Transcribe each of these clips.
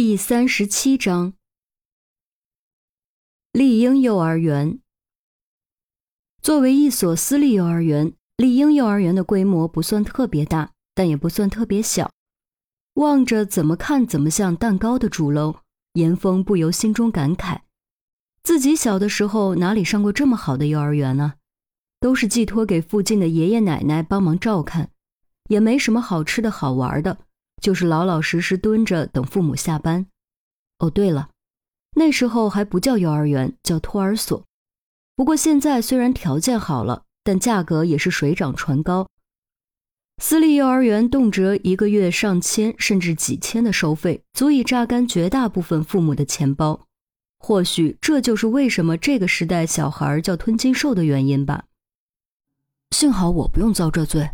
第三十七章，丽婴幼儿园。作为一所私立幼儿园，丽婴幼儿园的规模不算特别大，但也不算特别小。望着怎么看怎么像蛋糕的主楼，严峰不由心中感慨：自己小的时候哪里上过这么好的幼儿园呢？都是寄托给附近的爷爷奶奶帮忙照看，也没什么好吃的好玩的。就是老老实实蹲着等父母下班。哦，对了，那时候还不叫幼儿园，叫托儿所。不过现在虽然条件好了，但价格也是水涨船高。私立幼儿园动辄一个月上千甚至几千的收费，足以榨干绝大部分父母的钱包。或许这就是为什么这个时代小孩叫吞金兽的原因吧。幸好我不用遭这罪。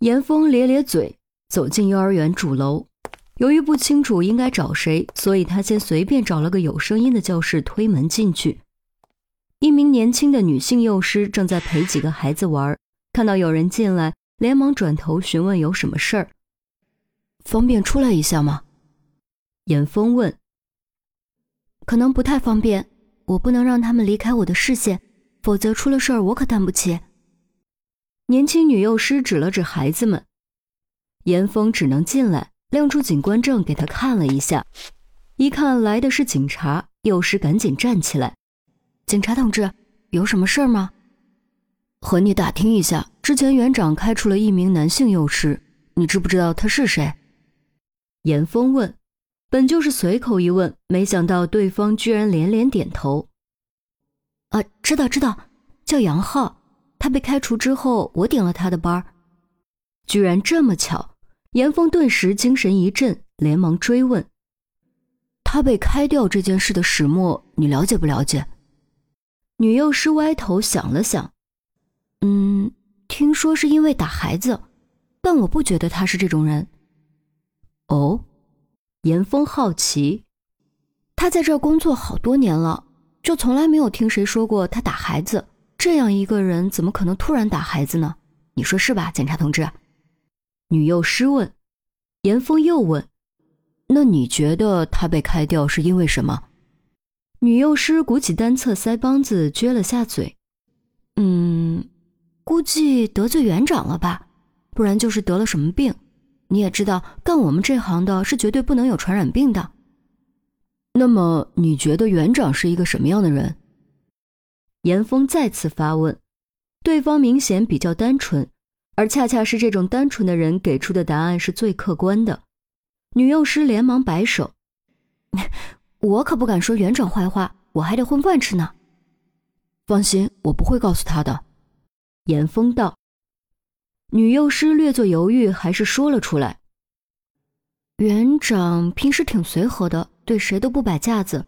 严峰咧咧嘴。走进幼儿园主楼，由于不清楚应该找谁，所以他先随便找了个有声音的教室，推门进去。一名年轻的女性幼师正在陪几个孩子玩，看到有人进来，连忙转头询问有什么事儿。方便出来一下吗？严峰问。可能不太方便，我不能让他们离开我的视线，否则出了事儿我可担不起。年轻女幼师指了指孩子们。严峰只能进来，亮出警官证给他看了一下，一看来的是警察，幼师赶紧站起来：“警察同志，有什么事儿吗？和你打听一下，之前园长开除了一名男性幼师，你知不知道他是谁？”严峰问，本就是随口一问，没想到对方居然连连点头：“啊，知道知道，叫杨浩，他被开除之后，我顶了他的班居然这么巧！严峰顿时精神一振，连忙追问：“他被开掉这件事的始末，你了解不了解？”女幼师歪头想了想：“嗯，听说是因为打孩子，但我不觉得他是这种人。”哦，严峰好奇：“他在这工作好多年了，就从来没有听谁说过他打孩子。这样一个人，怎么可能突然打孩子呢？你说是吧，检察同志？”女幼师问，严峰又问：“那你觉得他被开掉是因为什么？”女幼师鼓起单侧腮帮子，撅了下嘴：“嗯，估计得罪园长了吧，不然就是得了什么病。你也知道，干我们这行的是绝对不能有传染病的。”那么，你觉得园长是一个什么样的人？严峰再次发问，对方明显比较单纯。而恰恰是这种单纯的人给出的答案是最客观的。女幼师连忙摆手：“我可不敢说园长坏话，我还得混饭吃呢。”放心，我不会告诉他的。”严峰道。女幼师略作犹豫，还是说了出来：“园长平时挺随和的，对谁都不摆架子，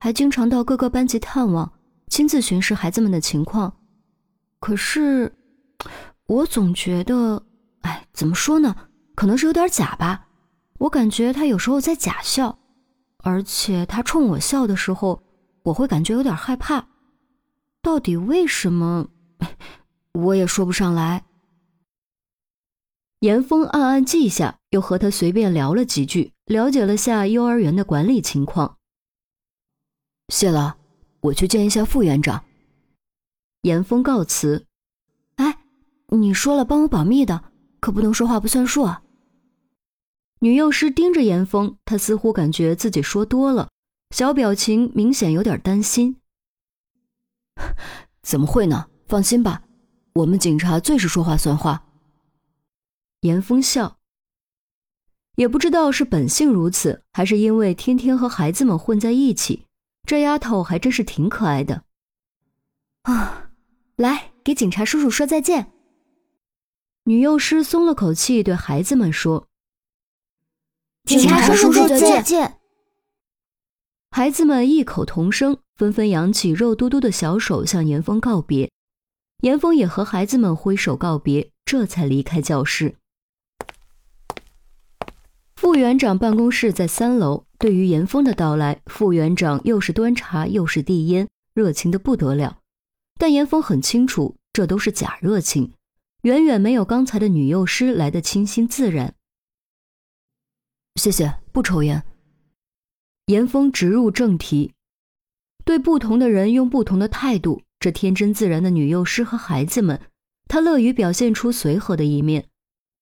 还经常到各个班级探望，亲自巡视孩子们的情况。可是……”我总觉得，哎，怎么说呢？可能是有点假吧。我感觉他有时候在假笑，而且他冲我笑的时候，我会感觉有点害怕。到底为什么？我也说不上来。严峰暗暗记下，又和他随便聊了几句，了解了下幼儿园的管理情况。谢了，我去见一下副园长。严峰告辞。你说了帮我保密的，可不能说话不算数啊！女幼师盯着严峰，她似乎感觉自己说多了，小表情明显有点担心。怎么会呢？放心吧，我们警察最是说话算话。严峰笑，也不知道是本性如此，还是因为天天和孩子们混在一起，这丫头还真是挺可爱的。啊，来给警察叔叔说再见。女幼师松了口气，对孩子们说：“警察叔叔再见。”孩子们异口同声，纷纷扬起肉嘟嘟的小手向严峰告别。严峰也和孩子们挥手告别，这才离开教室。副园长办公室在三楼。对于严峰的到来，副园长又是端茶又是递烟，热情的不得了。但严峰很清楚，这都是假热情。远远没有刚才的女幼师来的清新自然。谢谢，不抽烟。严峰直入正题，对不同的人用不同的态度，这天真自然的女幼师和孩子们，他乐于表现出随和的一面，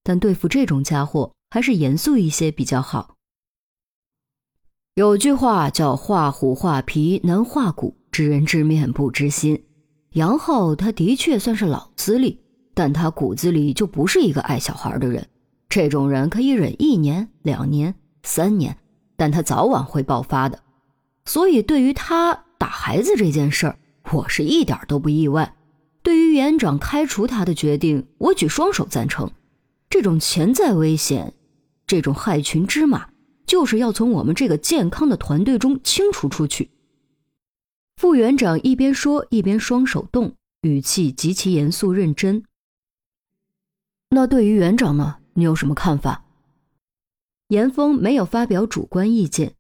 但对付这种家伙，还是严肃一些比较好。有句话叫“画虎画皮难画骨，知人知面不知心”。杨浩他的确算是老资历，但他骨子里就不是一个爱小孩的人。这种人可以忍一年、两年、三年。但他早晚会爆发的，所以对于他打孩子这件事儿，我是一点都不意外。对于园长开除他的决定，我举双手赞成。这种潜在危险，这种害群之马，就是要从我们这个健康的团队中清除出去。副园长一边说，一边双手动，语气极其严肃认真。那对于园长呢？你有什么看法？严峰没有发表主观意见。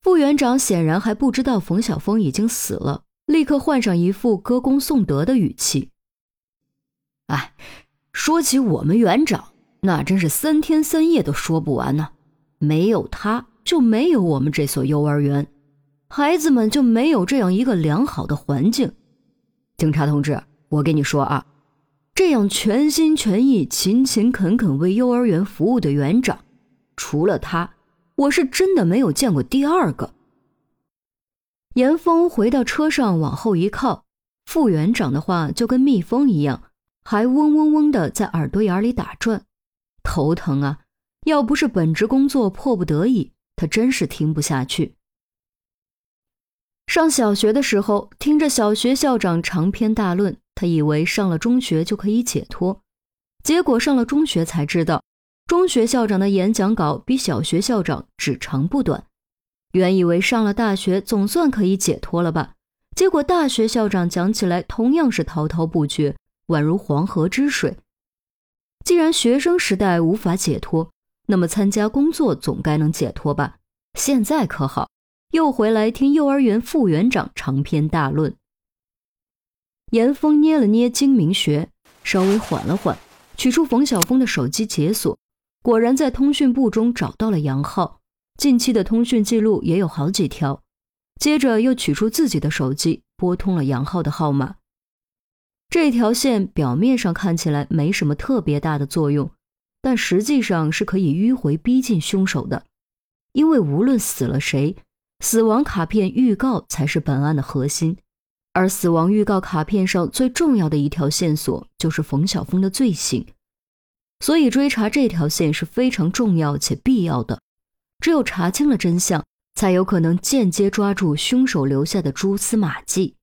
副园长显然还不知道冯小峰已经死了，立刻换上一副歌功颂德的语气。哎，说起我们园长，那真是三天三夜都说不完呢。没有他，就没有我们这所幼儿园，孩子们就没有这样一个良好的环境。警察同志，我跟你说啊。这样全心全意、勤勤恳恳为幼儿园服务的园长，除了他，我是真的没有见过第二个。严峰回到车上，往后一靠，副园长的话就跟蜜蜂一样，还嗡嗡嗡的在耳朵眼里打转，头疼啊！要不是本职工作迫不得已，他真是听不下去。上小学的时候，听着小学校长长篇大论。他以为上了中学就可以解脱，结果上了中学才知道，中学校长的演讲稿比小学校长只长不短。原以为上了大学总算可以解脱了吧，结果大学校长讲起来同样是滔滔不绝，宛如黄河之水。既然学生时代无法解脱，那么参加工作总该能解脱吧？现在可好，又回来听幼儿园副园长长篇大论。严峰捏了捏睛明穴，稍微缓了缓，取出冯小峰的手机解锁，果然在通讯簿中找到了杨浩，近期的通讯记录也有好几条。接着又取出自己的手机，拨通了杨浩的号码。这条线表面上看起来没什么特别大的作用，但实际上是可以迂回逼近凶手的，因为无论死了谁，死亡卡片预告才是本案的核心。而死亡预告卡片上最重要的一条线索就是冯晓峰的罪行，所以追查这条线是非常重要且必要的。只有查清了真相，才有可能间接抓住凶手留下的蛛丝马迹。